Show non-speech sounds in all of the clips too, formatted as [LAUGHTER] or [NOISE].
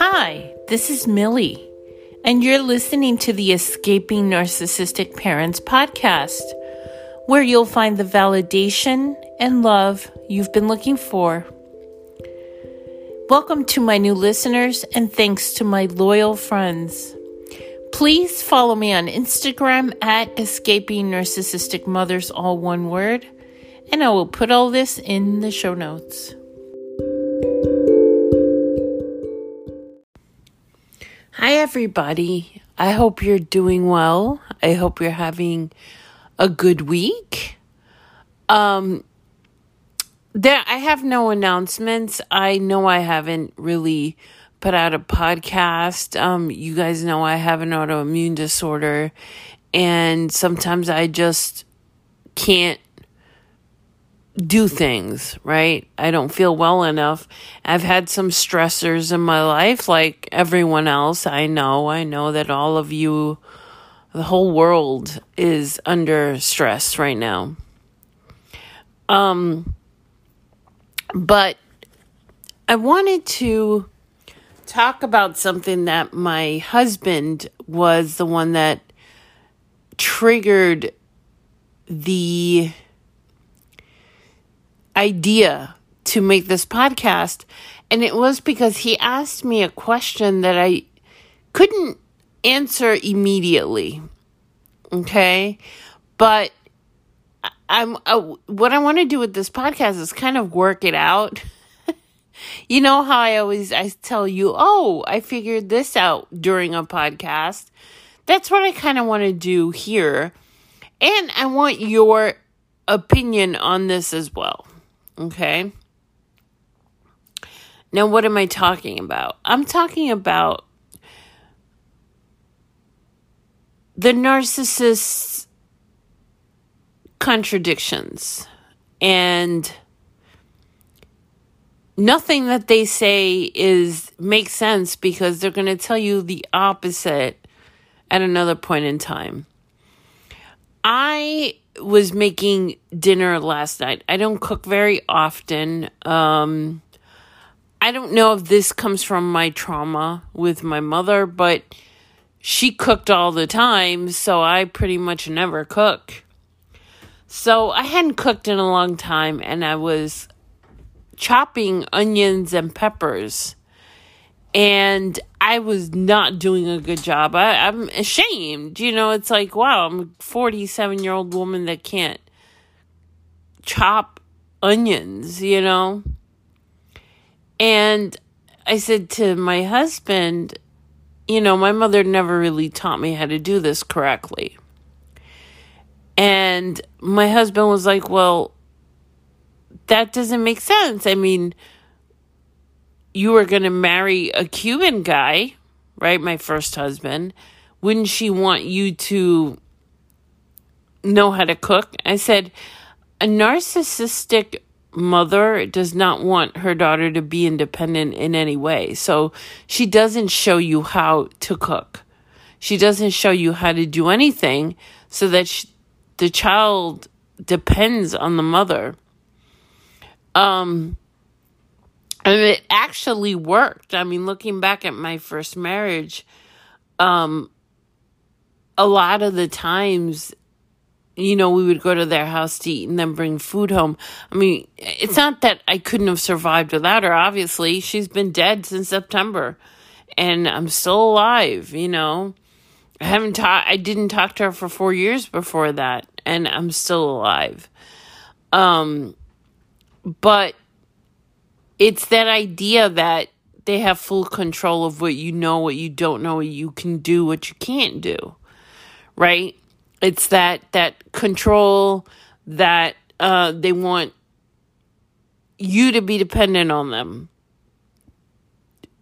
Hi, this is Milly, and you're listening to the Escaping Narcissistic Parents podcast, where you'll find the validation and love you've been looking for. Welcome to my new listeners, and thanks to my loyal friends. Please follow me on Instagram at Escaping Narcissistic Mothers, all one word, and I will put all this in the show notes. Hi, everybody. I hope you're doing well. I hope you're having a good week. Um, there, I have no announcements. I know I haven't really put out a podcast. Um, you guys know I have an autoimmune disorder, and sometimes I just can't do things, right? I don't feel well enough. I've had some stressors in my life, like everyone else. I know, I know that all of you, the whole world is under stress right now. Um, but I wanted to talk about something that my husband was the one that triggered the idea to make this podcast. And it was because he asked me a question that I couldn't answer immediately. Okay. But I'm uh, what I want to do with this podcast is kind of work it out. [LAUGHS] you know how I always I tell you, "Oh, I figured this out during a podcast." That's what I kind of want to do here. And I want your opinion on this as well. Okay? Now, what am I talking about? I'm talking about the narcissist's contradictions and nothing that they say is makes sense because they're going to tell you the opposite at another point in time. I was making dinner last night. I don't cook very often. Um, I don't know if this comes from my trauma with my mother, but she cooked all the time, so I pretty much never cook. So I hadn't cooked in a long time, and I was chopping onions and peppers and I was not doing a good job. I, I'm ashamed. You know, it's like, wow, I'm a 47 year old woman that can't chop onions, you know? And I said to my husband, you know, my mother never really taught me how to do this correctly. And my husband was like, well, that doesn't make sense. I mean, you were going to marry a Cuban guy, right? My first husband. Wouldn't she want you to know how to cook? I said, a narcissistic mother does not want her daughter to be independent in any way. So she doesn't show you how to cook. She doesn't show you how to do anything so that she, the child depends on the mother. Um, and it actually worked. I mean, looking back at my first marriage, um, a lot of the times, you know, we would go to their house to eat and then bring food home. I mean, it's not that I couldn't have survived without her. Obviously, she's been dead since September, and I'm still alive. You know, I haven't talked. I didn't talk to her for four years before that, and I'm still alive. Um, but it's that idea that they have full control of what you know, what you don't know, what you can do, what you can't do. Right? It's that that control that uh, they want you to be dependent on them.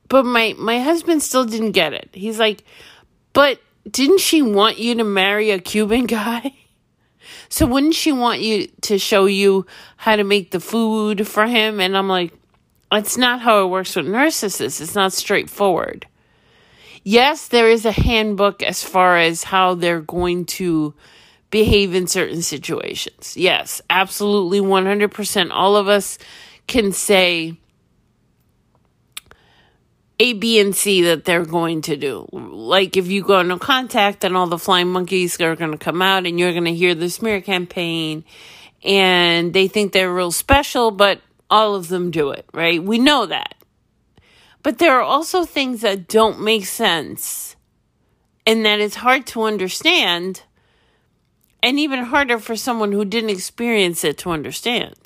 But my my husband still didn't get it. He's like, "But didn't she want you to marry a Cuban [LAUGHS] guy?" So wouldn't she want you to show you how to make the food for him? And I'm like, it's not how it works with narcissists. It's not straightforward. Yes, there is a handbook as far as how they're going to behave in certain situations. Yes, absolutely 100%. All of us can say A, B, and C that they're going to do. Like if you go no contact, then all the flying monkeys are going to come out all of them do it, right? We know that. But there are also things that don't make sense and that it's hard to understand and even harder for someone who didn't experience it to understand.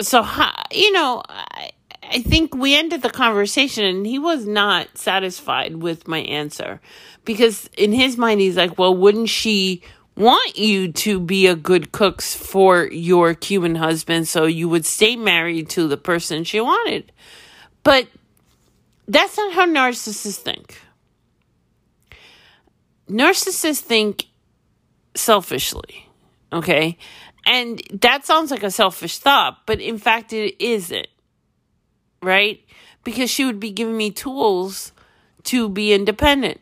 So, you know, I, I think we ended the conversation and he was not satisfied with my answer because in his mind, he's like, well, wouldn't she want you to be a good cook for your Cuban husband so you would stay married to the person she wanted? But that's not how narcissists think. Narcissists think selfishly, okay? And that sounds like a selfish thought, but in fact, it isn't right? Because she would be giving me tools to be independent,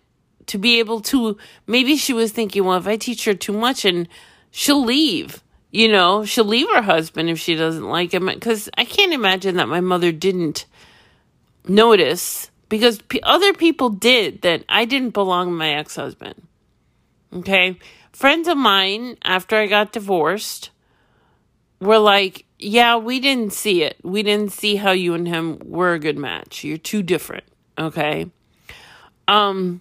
to be able to. Maybe she was thinking, well, if I teach her too much and she'll leave, you know, she'll leave her husband if she doesn't like him. Because I can't imagine that my mother didn't notice because p- other people did that I didn't belong to my ex husband. Okay. Friends of mine, after I got divorced, were like, yeah, we didn't see it. We didn't see how you and him were a good match. You're too different. Okay. Um,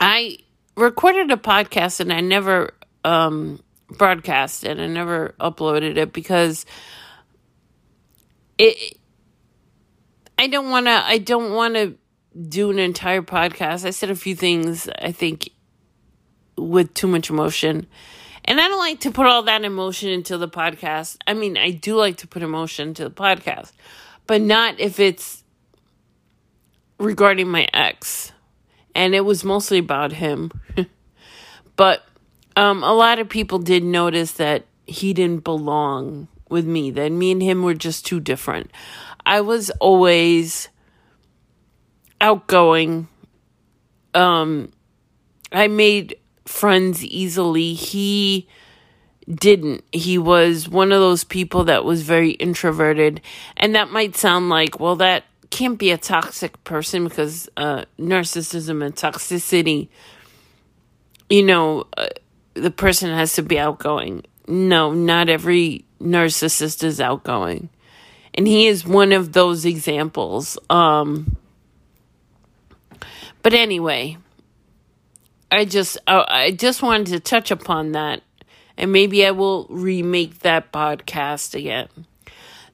I recorded a podcast and I never um broadcast it. I never uploaded it because it. I don't want to. I don't want to do an entire podcast. I said a few things. I think with too much emotion and I don't like to put all that emotion into the podcast. I mean, I do like to put emotion into the podcast, but not if it's regarding my ex. And it was mostly about him. [LAUGHS] but um, a lot of people did notice that he didn't belong with me, that me and him were just too different. I was always outgoing. Um, I made friends easily. He didn't. He was one of those people that was very introverted. And that might sound like, well, that can't be a toxic person because uh, narcissism and toxicity, you know, uh, the person has to be outgoing. No, not every narcissist is outgoing. And he is one of those examples. Um, but anyway, I just uh, I just wanted to touch upon that and maybe I will remake that podcast again.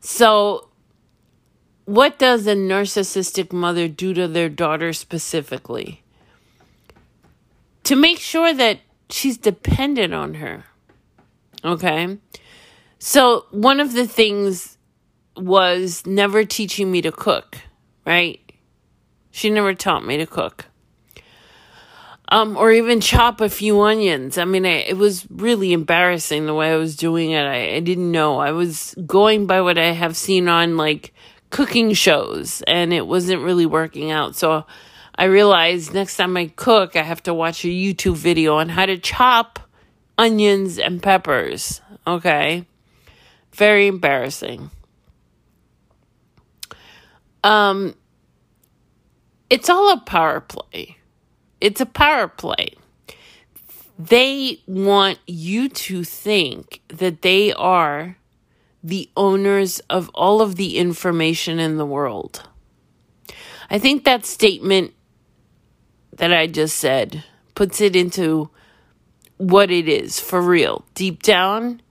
So what does a narcissistic mother do to their daughter specifically? To make sure that she's dependent on her. Okay? So one of the things was never teaching me to cook, right? She never taught me to cook um, or even chop a few onions. I mean, I, it was really embarrassing the way I was doing it. I, I didn't know. I was going by what I have seen on like cooking shows, and it wasn't really working out. So I realized next time I cook, I have to watch a YouTube video on how to chop onions and peppers. Okay. Very embarrassing. Um, it's all a power play it's a power play. They want you to think that they are the owners of all of the information in the world. I think that statement that I just said puts it into what it is for real. Deep down,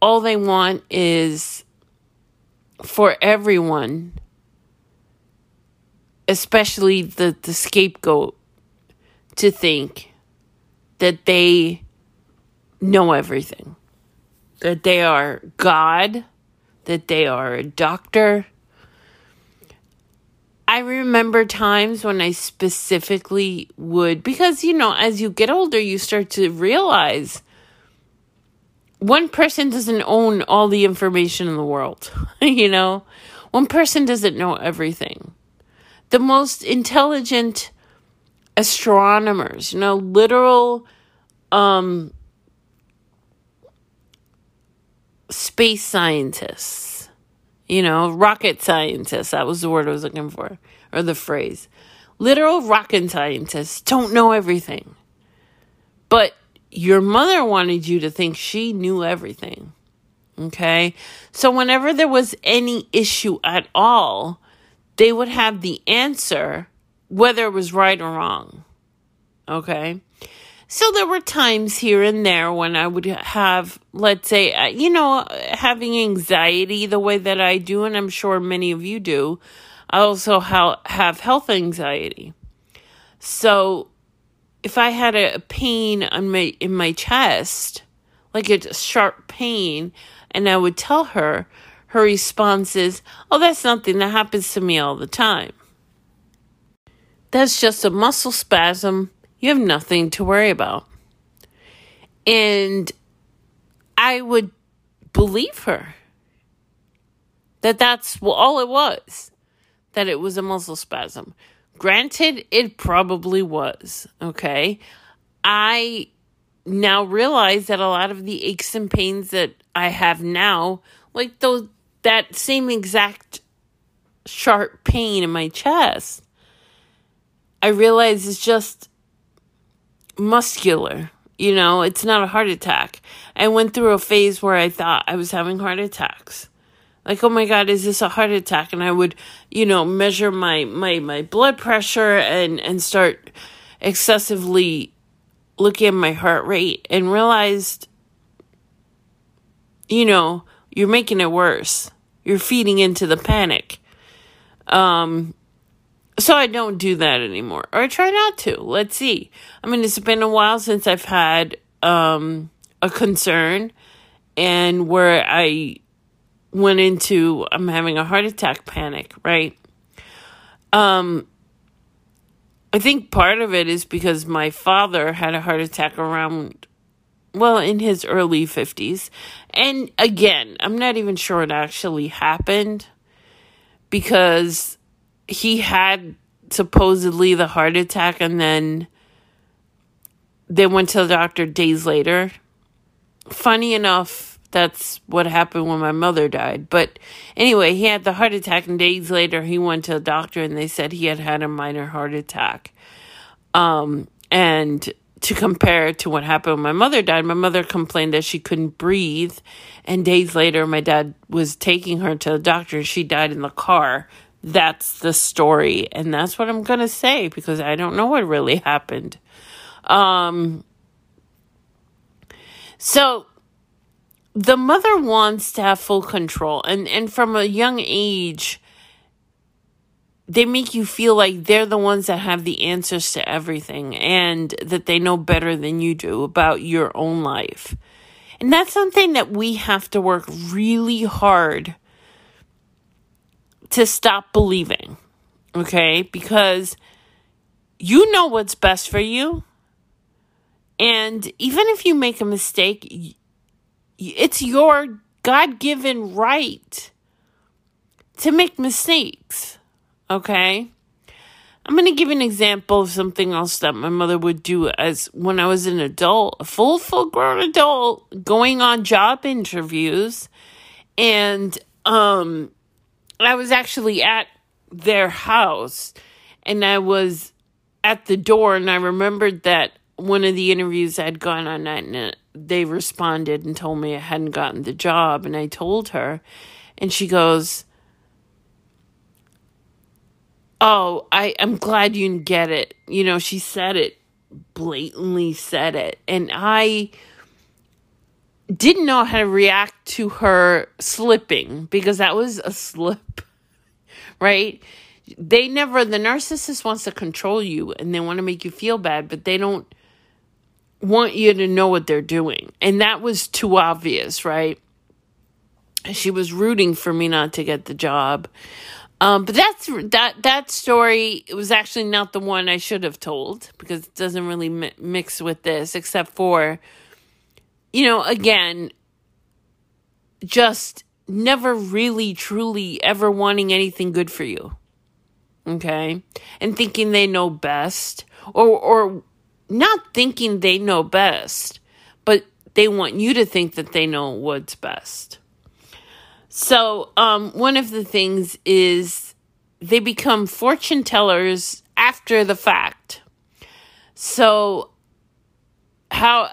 all they want is for everyone, especially the, the scapegoat, to think that they know everything, that they are God, that they are a doctor. I remember times when I specifically would, because, you know, as you get older, you start to realize one person doesn't own all the information in the world, [LAUGHS] you know? One person doesn't know everything. The most intelligent astronomers, you know, literal um, space scientists, You know, rocket scientists. That was the word I was looking for, or the phrase. Literal rocket scientists don't know everything. But your mother wanted you to think she knew everything. Okay? So whenever there was any issue at all, they would have the answer, whether it was right or wrong. Okay? So there were times here and there when I would have, let's say, uh, you know, having anxiety the way that I do, and I'm sure many of you do. I also have health anxiety. So if I had a pain on my in my chest, like a sharp pain, and I would tell her, her response is, "Oh, that's nothing that happens to me all the time. That's just a muscle spasm you have nothing to worry about. And I would believe her that that's all it was, that it was a muscle spasm. Granted, it probably was, okay? I now realize that a lot of the aches and pains that I have now, like those that same exact sharp pain in my chest, I realize is just muscular. You know, it's not a heart attack. I went through a phase where I thought I was having heart attacks. Like, oh my God, is this a heart attack? And I would, you know, measure my, my, my blood pressure and, and start excessively looking at my heart rate and realized, you know, you're making it worse. You're feeding into the panic. Um, so I don't do that anymore. Or I try not to. Let's see. I mean, it's been a while since I've had um, a concern and where I went into I'm having a heart attack panic, right? Um I think part of it is because my father had a heart attack around well, in his early 50s. And again, I'm not even sure it actually happened because he had supposedly the heart attack and then they went to the doctor days later. Funny enough, that's what happened when my mother died. But anyway, he had the heart attack, and days later, he went to the doctor and they said he had had a minor heart attack. Um, and to compare to what happened when my mother died, my mother complained that she couldn't breathe. And days later, my dad was taking her to the doctor and she died in the car that's the story. And that's what i'm going to say because i don't know what really happened. Um so the mother wants to have full control. And and from a young age they make you feel like they're the ones that have the answers to everything and that they know better than you do about your own life. And that's something that we have to work really hard to stop believing. Okay? Because you know what's best for you. And even if you make a mistake, it's your God given right to make mistakes. Okay? I'm going to give an example of something else that my mother would do as when I was an adult, a full, full grown adult, going on job interviews. And um, I was actually at their house and I was at the door and I remembered that one of the interviews I'd gone on and they responded and told me I hadn't gotten the job and I told her and she goes Oh, I I'm glad you didn't get it. You know, she said it blatantly said it and I didn't know how to react to her slipping because that was a slip, [LAUGHS] right? They never, the narcissist wants to control you and they want to make you feel bad, but they don't want you to know what they're doing. And that was too obvious, right? She was rooting for me not to get the job. Um, but that's that that story was actually not the one I should have told because it doesn't really mi- mix with this except for you know, again, just never really, truly ever wanting anything good for you. Okay? And thinking they know best. Or, or not thinking they know best, but they want you to think that they know what's best. So, um, one of the things is they become fortune tellers after the fact. So, how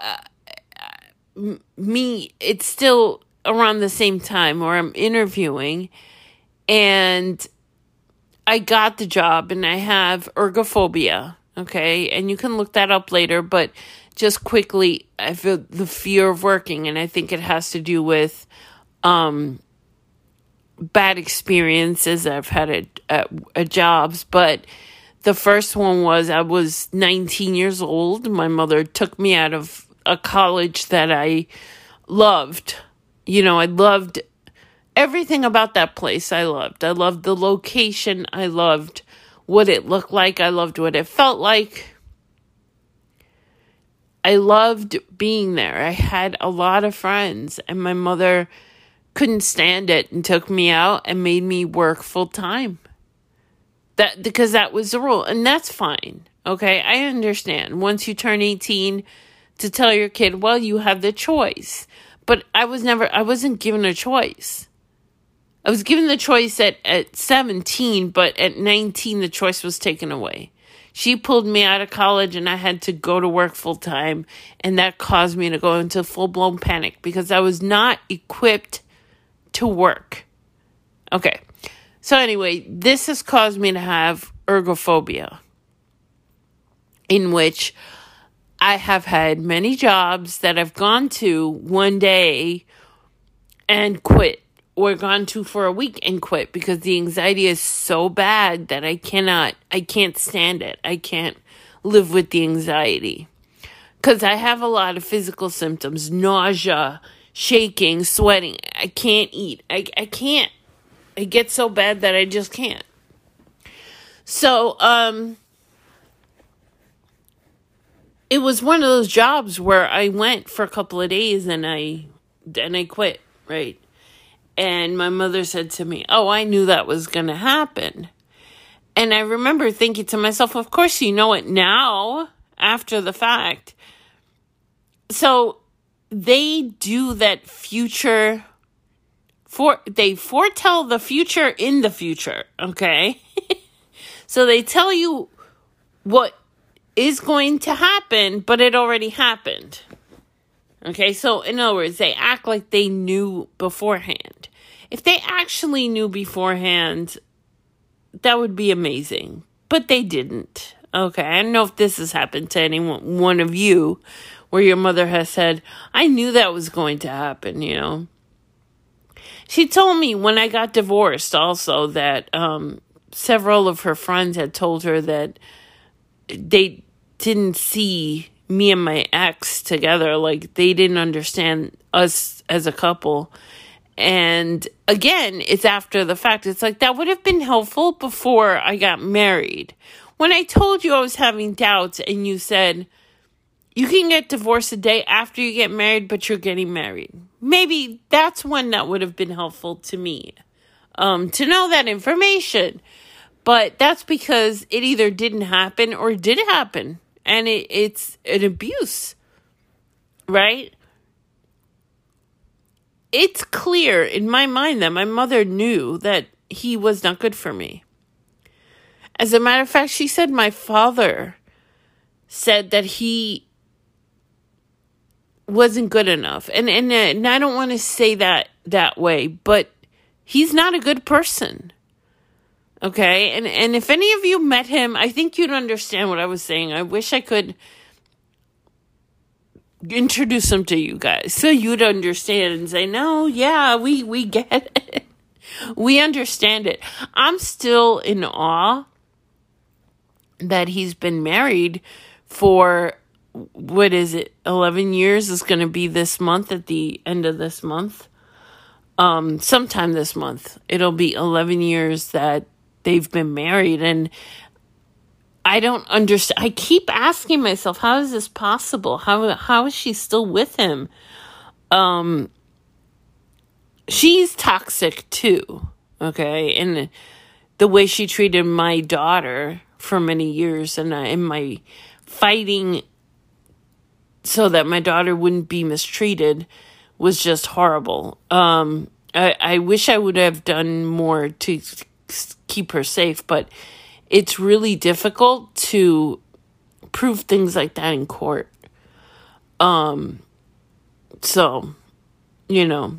me, it's still around the same time where I'm interviewing and I got the job and I have ergophobia. Okay. And you can look that up later, but just quickly, I feel the fear of working. And I think it has to do with, um, bad experiences I've had at, at, at jobs, but the first one was I was 19 years old. My mother took me out of a college that I loved. You know, I loved everything about that place. I loved. I loved the location. I loved what it looked like. I loved what it felt like. I loved being there. I had a lot of friends, and my mother couldn't stand it and took me out and made me work full time. That because that was the rule and that's fine. Okay? I understand. Once you turn 18 to tell your kid, "Well, you have the choice." But I was never I wasn't given a choice. I was given the choice at at 17, but at 19 the choice was taken away. She pulled me out of college and I had to go to work full time and that caused me to go into full-blown panic because I was not equipped to work. Okay. So, anyway, this has caused me to have ergophobia, in which I have had many jobs that I've gone to one day and quit, or gone to for a week and quit because the anxiety is so bad that I cannot, I can't stand it. I can't live with the anxiety. Because I have a lot of physical symptoms nausea, shaking, sweating. I can't eat. I, I can't. It gets so bad that I just can't. So, um, it was one of those jobs where I went for a couple of days and I, and I quit, right? And my mother said to me, Oh, I knew that was going to happen. And I remember thinking to myself, Of course, you know it now after the fact. So they do that future for they foretell the future in the future, okay? [LAUGHS] so they tell you what is going to happen, but it already happened. Okay, so in other words, they act like they knew beforehand. If they actually knew beforehand, that would be amazing. But they didn't. Okay, I don't know if this has happened to anyone one of you where your mother has said, I knew that was going to happen, you know. She told me when I got divorced also that um, several of her friends had told her that they didn't see me and my ex together. Like they didn't understand us as a couple. And again, it's after the fact. It's like that would have been helpful before I got married. When I told you I was having doubts and you said, you can get divorced a day after you get married, but you're getting married. Maybe that's one that would have been helpful to me um, to know that information. But that's because it either didn't happen or did happen. And it, it's an abuse, right? It's clear in my mind that my mother knew that he was not good for me. As a matter of fact, she said my father said that he wasn't good enough. And and and I don't want to say that that way, but he's not a good person. Okay? And and if any of you met him, I think you'd understand what I was saying. I wish I could introduce him to you guys so you'd understand and say, "No, yeah, we we get [LAUGHS] it. we understand it." I'm still in awe that he's been married for what is it 11 years is going to be this month at the end of this month um sometime this month it'll be 11 years that they've been married and i don't understand i keep asking myself how is this possible? How how is she still with him? Um she's toxic too okay? And the way she treated my daughter for many years and I, and my fighting so that my daughter wouldn't be mistreated was just horrible. Um, I, I wish I would have done more to keep her safe, but it's really difficult to prove things like that in court. Um, so, you know,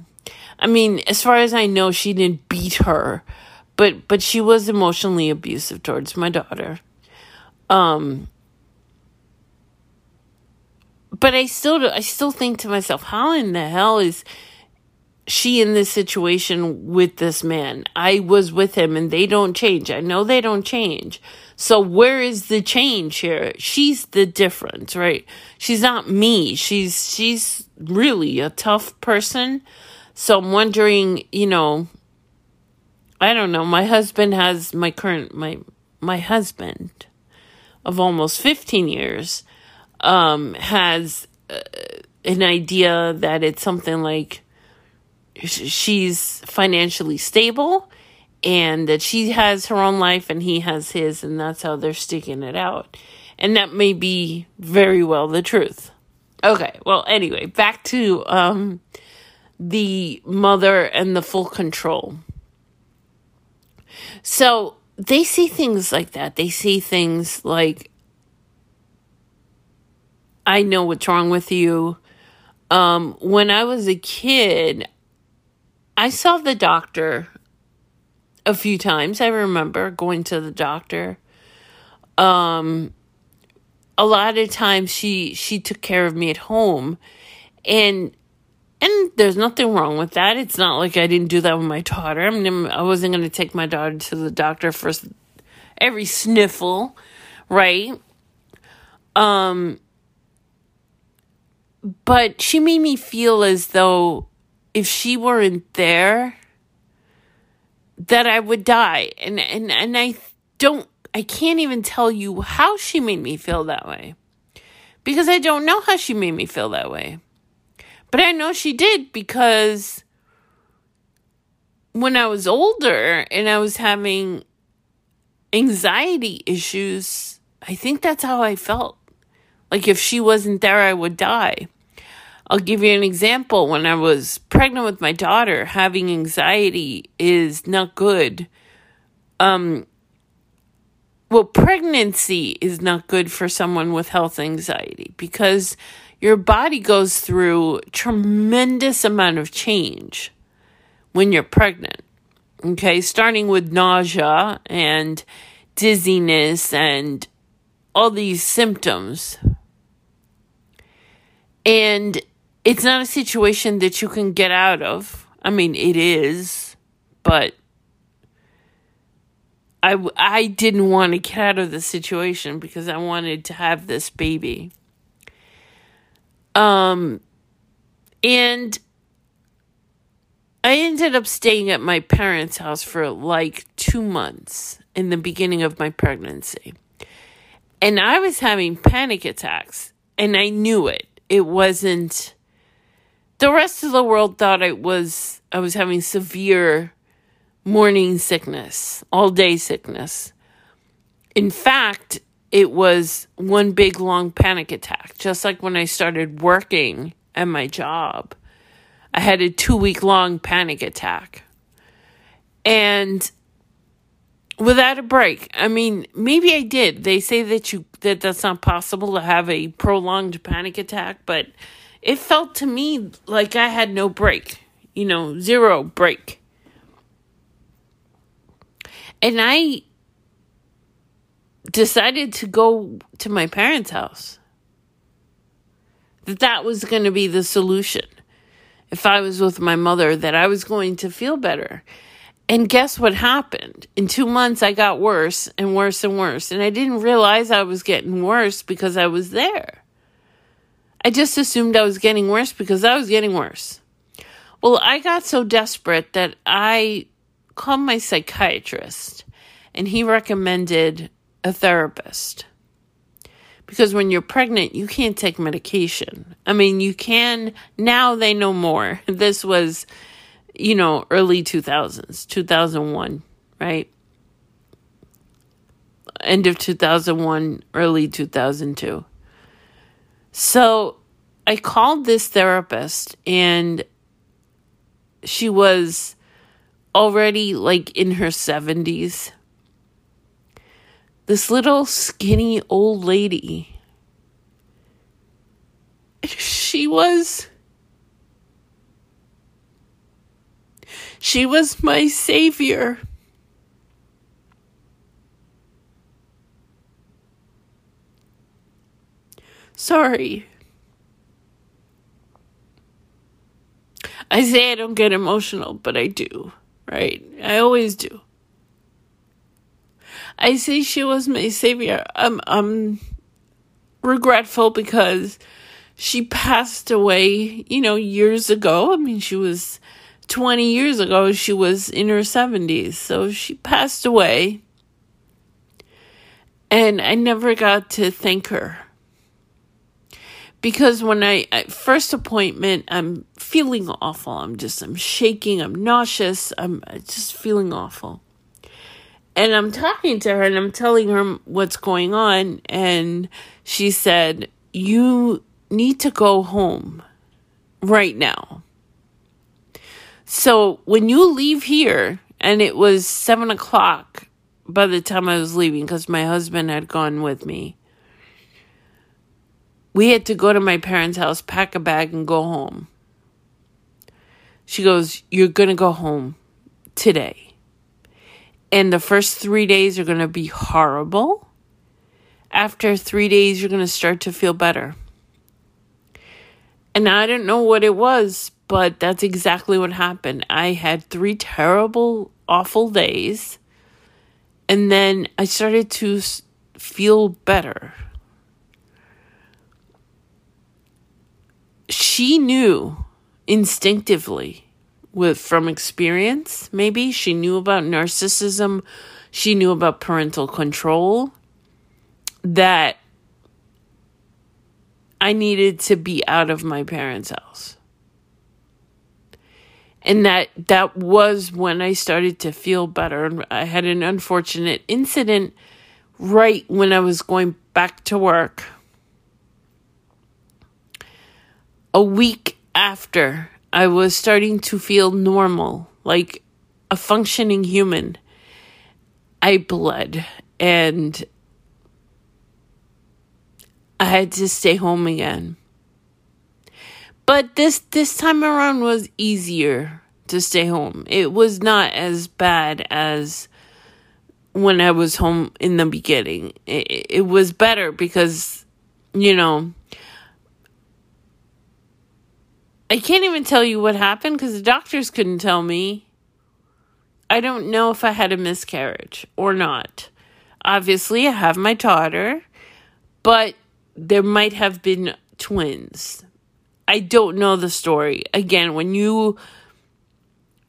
I mean, as far as I know, she didn't beat her, but but she was emotionally abusive towards my daughter. Um, but I still I still think to myself, how in the hell is she in this situation with this man? I was with him and they don't change. I know they don't change. So where is the change here? She's the difference, right? She's not me. She's she's really a tough person. So I'm wondering, you know, I don't know. My husband has my current my my husband of almost 15 years um, has uh, an idea that it's something like she's financially stable and that she has her own life and he has his, and that's how they're sticking it out. And that may be very well the truth. Okay, well, anyway, back to um, the mother and the full control. So they see things like that. They see things like I know what's wrong with you. Um, when I was a kid, I saw the doctor a few times. I remember going to the doctor. Um, a lot of times she she took care of me at home, and and there's nothing wrong with that. It's not like I didn't do that with my daughter. I mean, I wasn't going to take my daughter to the doctor for every sniffle, right? Um, but she made me feel as though if she weren't there that I would die. And and and I don't I can't even tell you how she made me feel that way. Because I don't know how she made me feel that way. But I know she did because when I was older and I was having anxiety issues I think that's how I felt. Like if she wasn't there I would die I'll give you an example. When I was pregnant with my daughter, having anxiety is not good. Um, well, pregnancy is not good for someone with health anxiety because your body goes through tremendous amount of change when you're pregnant. Okay, starting with nausea and dizziness and all these symptoms. And it's not a situation that you can get out of. I mean, it is, but I, I didn't want to get out of the situation because I wanted to have this baby. Um, and I ended up staying at my parents' house for like two months in the beginning of my pregnancy. And I was having panic attacks, and I knew it. It wasn't the rest of the world thought I was I was having severe morning sickness, all day sickness. In fact, it was one big long panic attack, just like when I started working at my job. I had a 2 week long panic attack. And without a break. I mean, maybe I did. They say that you that that's not possible to have a prolonged panic attack, but it felt to me like I had no break, you know, zero break. And I decided to go to my parents' house. That that was going to be the solution. If I was with my mother, that I was going to feel better. And guess what happened? In two months, I got worse and worse and worse. And I didn't realize I was getting worse because I was there. I just assumed I was getting worse because I was getting worse. Well, I got so desperate that I called my psychiatrist and he recommended a therapist. Because when you're pregnant, you can't take medication. I mean, you can, now they know more. [LAUGHS] This was, you know, early 2000s, 2001, right? End of 2001, early 2002. So I called this therapist and she was already like in her 70s. This little skinny old lady. She was. She was my savior. Sorry. I say I don't get emotional, but I do, right? I always do. I say she was my savior. I'm I'm regretful because she passed away, you know, years ago. I mean, she was 20 years ago, she was in her 70s. So she passed away. And I never got to thank her because when I, first appointment, I'm feeling awful. I'm just I'm shaking. I'm nauseous. I'm just feeling awful. And I'm talking to her and I'm telling her what's going on, and she said, "You need to go home right now." So when you leave here, and it was seven o'clock by the time I was leaving because my husband had gone with me we had to go to my parents' house, pack a bag, and go home. She goes, You're going to go home today. And the first three days are going to be horrible. After three days, you're going to start to feel better. And I didn't know what it was, but that's exactly what happened. I had three terrible, awful days. And then I started to feel better. She knew instinctively with from experience maybe she knew about narcissism she knew about parental control that I needed to be out of my parents' house. And that that was when I started to feel better. I had an unfortunate incident right when I was going back to work a week after I was starting to feel normal, like a functioning human, I bled and I had to stay home again. But this this time around was easier to stay home. It was not as bad as when I was home in the beginning. It, it was better because you know, I can't even tell you what happened because the doctors couldn't tell me. I don't know if I had a miscarriage or not. Obviously, I have my daughter, but there might have been twins. I don't know the story. Again, when you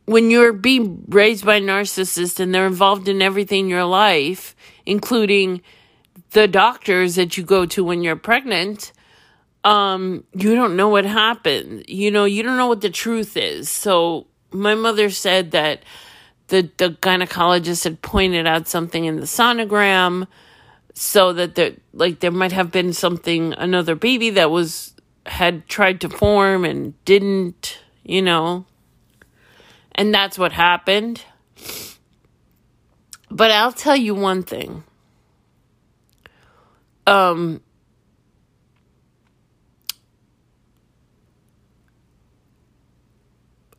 when you're being raised by a narcissist and they're involved in everything in your life, including the doctors that you go to when you're pregnant, um, you don't know what happened. You know, you don't know what the truth is. So my mother said that the the gynecologist had pointed out something in the sonogram so that there like there might have been something another baby that was had tried to form and didn't, you know. And that's what happened. But I'll tell you one thing. Um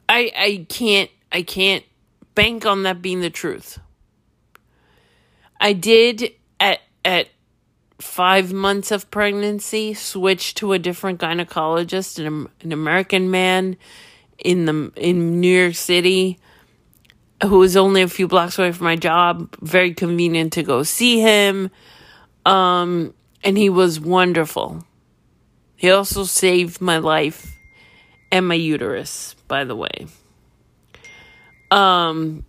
I I can't I can't bank on that being the truth. I did at at five months of pregnancy switch to a different gynecologist, an, an American man in the in New York City who was only a few blocks away from my job. Very convenient to go see him. Um, and he was wonderful. He also saved my life and my uterus, by the way. Um,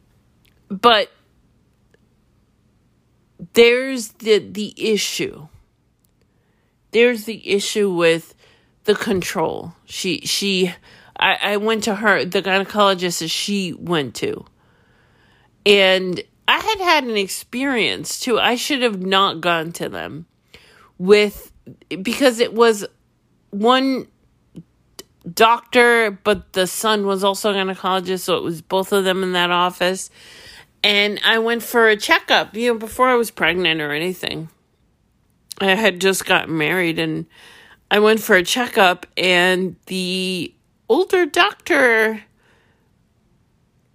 but there's the the issue. There's the issue with the control. She she I, I went to her the gynecologist that she went to. And I had had an experience too. I should have not gone to them with because it was one doctor, but the son was also a gynecologist, so it was both of them in that office. And I went for a checkup, you know, before I was pregnant or anything. I had just gotten married and I went for a checkup, and the older doctor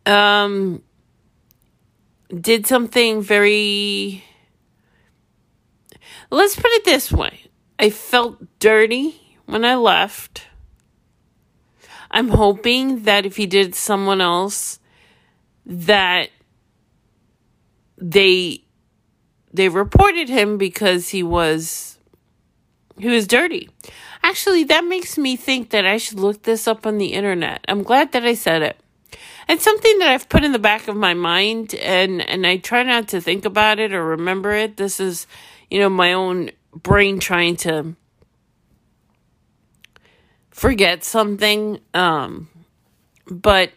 um, did something very. Let's put it this way I felt dirty when I left. I'm hoping that if he did someone else, that they they reported him because he was he was dirty. Actually, that makes me think that I should look this up on the internet. I'm glad that I said it. It's something that I've put in the back of my mind and and I try not to think about it or remember it. This is, you know, my own brain trying to forget something um but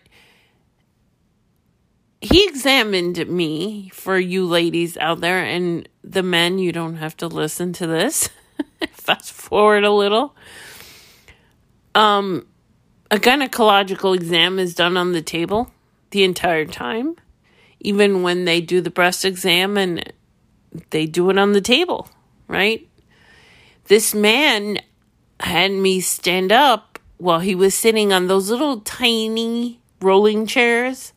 he examined me for you ladies out there and the men you don't have to listen to this. [LAUGHS] Fast forward a little. Um a gynecological exam is done on the table the entire time even when they do the breast exam and they do it on the table right? This man had me stand up while he was sitting on those little tiny rolling chairs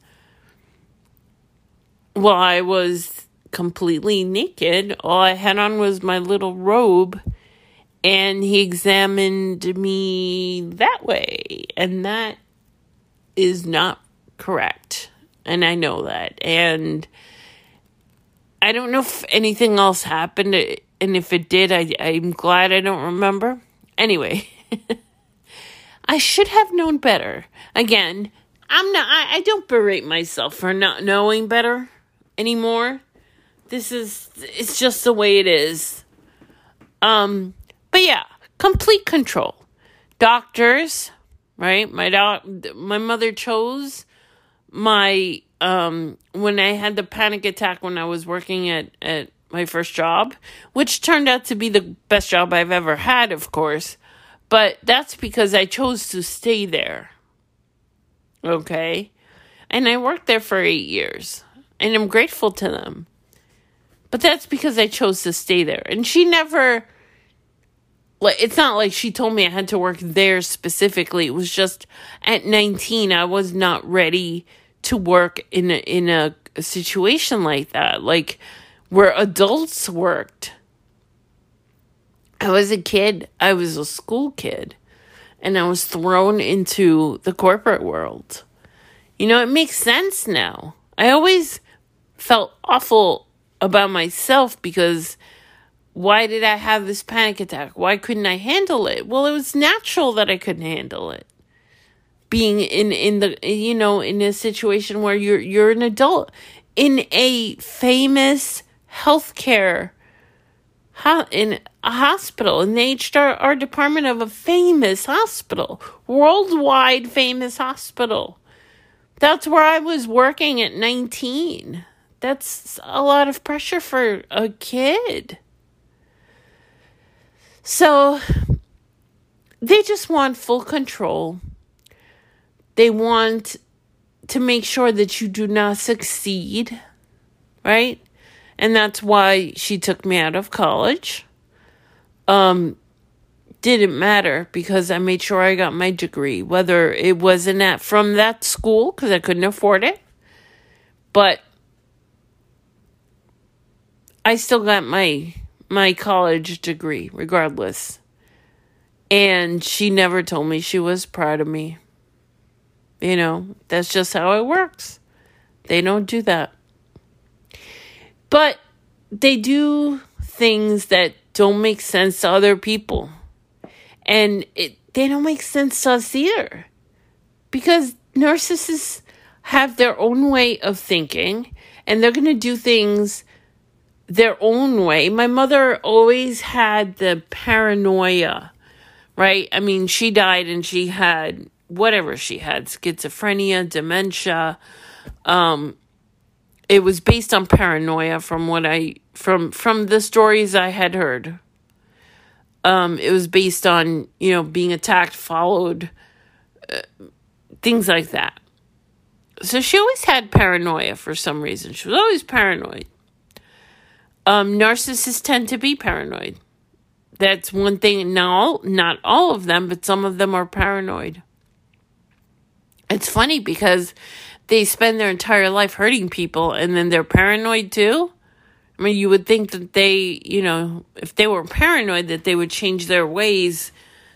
while I was completely naked. All I had on was my little robe, and he examined me that way. And that is not correct. And I know that. And I don't know if anything else happened. And if it did, I, I'm glad I don't remember. Anyway, [LAUGHS] I should have known better. Again, I'm not, I, I don't berate myself for not knowing better anymore. This is it's just the way it is. Um but yeah, complete control. Doctors, right? My doc my mother chose my um when I had the panic attack when I was working at at my first job, which turned out to be the best job I've ever had, of course. But that's because I chose to stay there. Okay? And I worked there for 8 years and I'm grateful to them. But that's because I chose to stay there. And she never like it's not like she told me I had to work there specifically. It was just at 19 I was not ready to work in a, in a situation like that. Like where adults worked. I was a kid. I was a school kid. And I was thrown into the corporate world. You know, it makes sense now. I always felt awful about myself because why did I have this panic attack? Why couldn't I handle it? Well, it was natural that I couldn't handle it. Being in in the you know in a situation where you're you're an adult in a famous healthcare in a hospital in the HR department of a famous hospital, worldwide famous hospital. That's where I was working at 19. That's a lot of pressure for a kid. So they just want full control. They want to make sure that you do not succeed, right? And that's why she took me out of college. Um didn't matter because I made sure I got my degree, whether it wasn't at from that school because I couldn't afford it, but I still got my my college degree regardless. And she never told me she was proud of me. You know, that's just how it works. They don't do that. But they do things that don't make sense to other people. And it, they don't make sense to us either. Because narcissists have their own way of thinking and they're going to do things their own way. My mother always had the paranoia, right? I mean, she died and she had whatever she had schizophrenia, dementia. Um, it was based on paranoia from what I from from the stories I had heard. Um, it was based on you know being attacked, followed uh, things like that. So she always had paranoia for some reason. She was always paranoid. Um, narcissists tend to be paranoid. That's one thing. No, not all of them, but some of them are paranoid. It's funny because they spend their entire life hurting people and then they're paranoid too. I mean, you would think that they, you know, if they were paranoid, that they would change their ways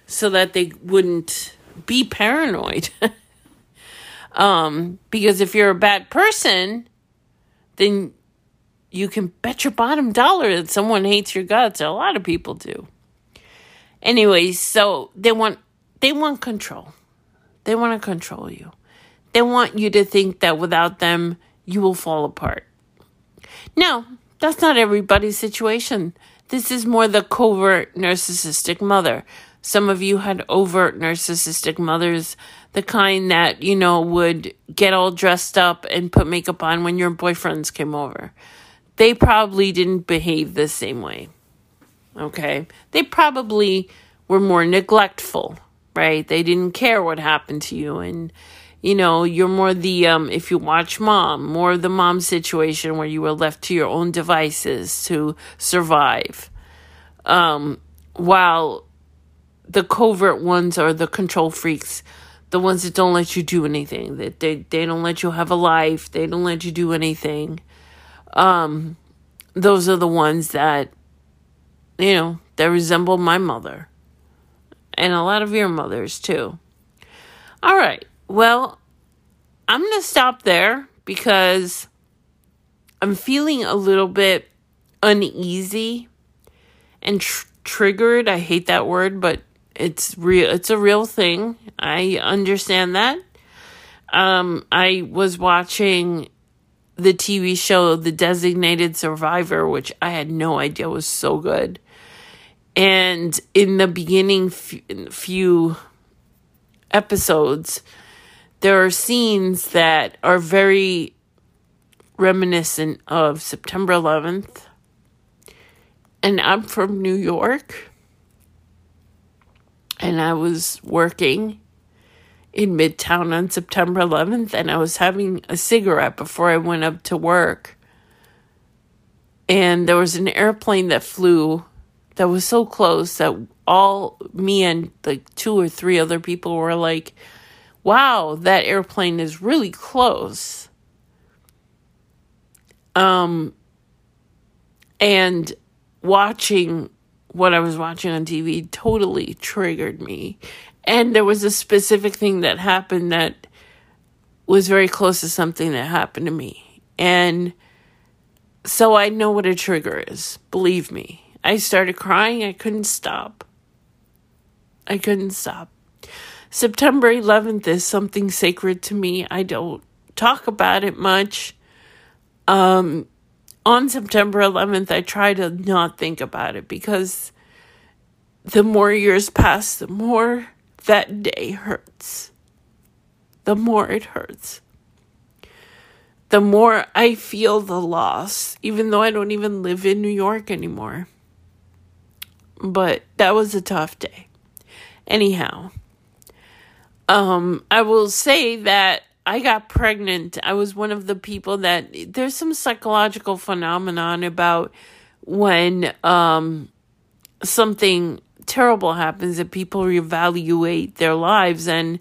so that they wouldn't be paranoid. [LAUGHS] um, because if you're a bad person, then you can bet your bottom dollar that someone hates your guts. A lot of people do. Anyways, so they want they want control. They want to control you. They want you to think that without them you will fall apart. Now, that's not everybody's situation. This is more the covert narcissistic mother. Some of you had overt narcissistic mothers, the kind that, you know, would get all dressed up and put makeup on when your boyfriends came over. They probably didn't behave the same way. Okay? They probably were more neglectful, right? They didn't care what happened to you and you know, you're more the, um, if you watch mom, more the mom situation where you were left to your own devices to survive. Um, while the covert ones are the control freaks, the ones that don't let you do anything, that they, they don't let you have a life, they don't let you do anything. Um, those are the ones that, you know, that resemble my mother and a lot of your mothers too. All right. Well, I'm going to stop there because I'm feeling a little bit uneasy and tr- triggered. I hate that word, but it's real it's a real thing. I understand that. Um I was watching the TV show The Designated Survivor, which I had no idea was so good. And in the beginning f- few episodes, there are scenes that are very reminiscent of September 11th. And I'm from New York. And I was working in Midtown on September 11th. And I was having a cigarette before I went up to work. And there was an airplane that flew that was so close that all me and like two or three other people were like, wow, that airplane is really close. Um, and watching what I was watching on TV totally triggered me. And there was a specific thing that happened that was very close to something that happened to me. And so I know what a trigger is, believe me. I started crying, I couldn't stop. I couldn't stop. September 11th is something sacred to me. I don't talk about it much. Um, on September 11th, I try to not think about it because the more years pass, the more that day hurts. The more it hurts. The more I feel the loss, even though I don't even live in New York anymore. But that was a tough day. Anyhow. Um, I will say that I got pregnant. I was one of the people that there's some psychological phenomenon about when um something terrible happens that people reevaluate their lives and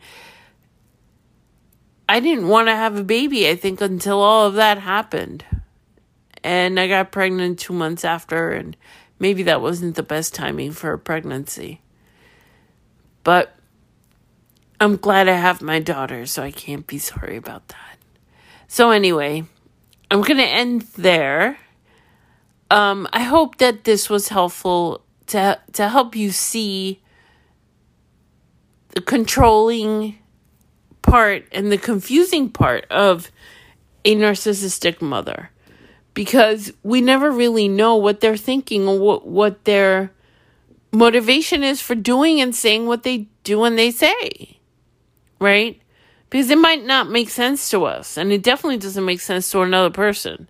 I didn't want to have a baby, I think, until all of that happened. And I got pregnant two months after, and maybe that wasn't the best timing for a pregnancy. But I'm glad I have my daughter, so I can't be sorry about that. So, anyway, I'm going to end there. Um, I hope that this was helpful to to help you see the controlling part and the confusing part of a narcissistic mother because we never really know what they're thinking or what what their motivation is for doing and saying what they do and they say right? Because it might not make sense to us, and it definitely doesn't make sense to another person.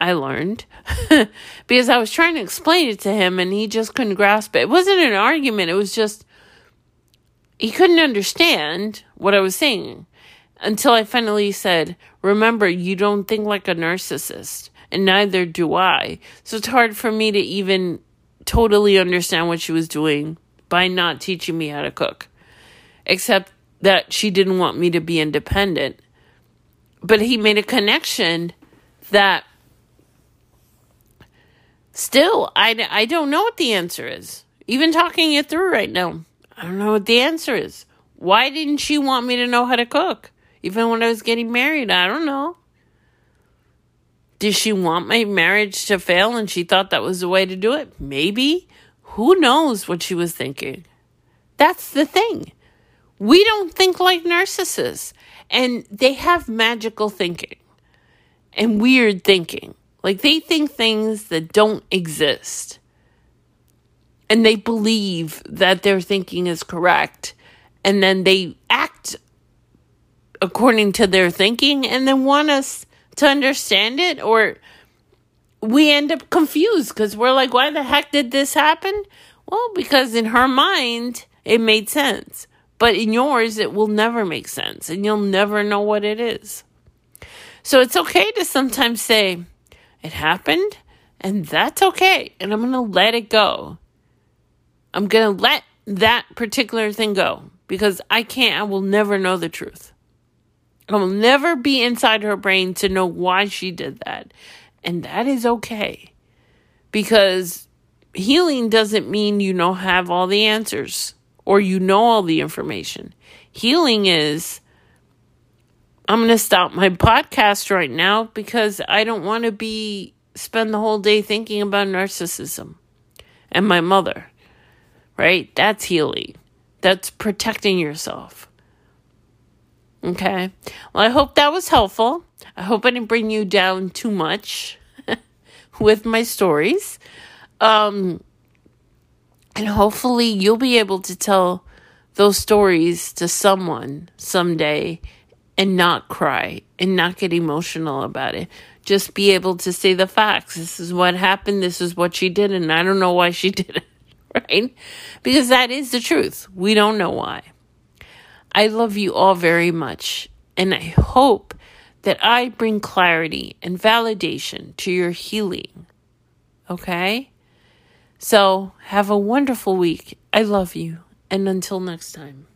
I learned [LAUGHS] because I was trying to explain it to him and he just couldn't grasp it. It wasn't an argument, it was just he couldn't understand, what I was saying until I finally said, Remember, you don't think like a narcissist, and neither do I. So it's hard for me to even totally understand what she was doing by not teaching me how to cook, except that she didn't want me to be independent. But he made a connection that still, I, I don't know what the answer is. Even talking it through right now, I don't know what the answer is. Why didn't she want me to know how to cook? Even when I was getting married, I don't know. Did she want my marriage to fail and she thought that was the way to do it? Maybe. Who knows what she was thinking? That's the thing. We don't think like narcissists, and they have magical thinking and weird thinking. Like they think things that don't exist. And they believe that their thinking is correct. And then they act according to their thinking and then want us to understand it or we end up confused because we're like why the heck did this happen well because in her mind it made sense but in yours it will never make sense and you'll never know what it is so it's okay to sometimes say it happened and that's okay and i'm going to let it go i'm going to let that particular thing go because i can't i will never know the truth I will never be inside her brain to know why she did that. And that is okay. Because healing doesn't mean you don't have all the answers or you know all the information. Healing is I'm going to stop my podcast right now because I don't want to be spend the whole day thinking about narcissism and my mother. Right? That's healing. That's protecting yourself. Okay. Well, I hope that was helpful. I hope I didn't bring you down too much [LAUGHS] with my stories. Um, and hopefully you'll be able to tell those stories to someone someday and not cry and not get emotional about it. Just be able to say the facts. This is what happened. This is what she did. And I don't know why she [LAUGHS] did it. Right? Because that is the truth. We don't know why. I love you all very much, and I hope that I bring clarity and validation to your healing. Okay? So, have a wonderful week. I love you, and until next time.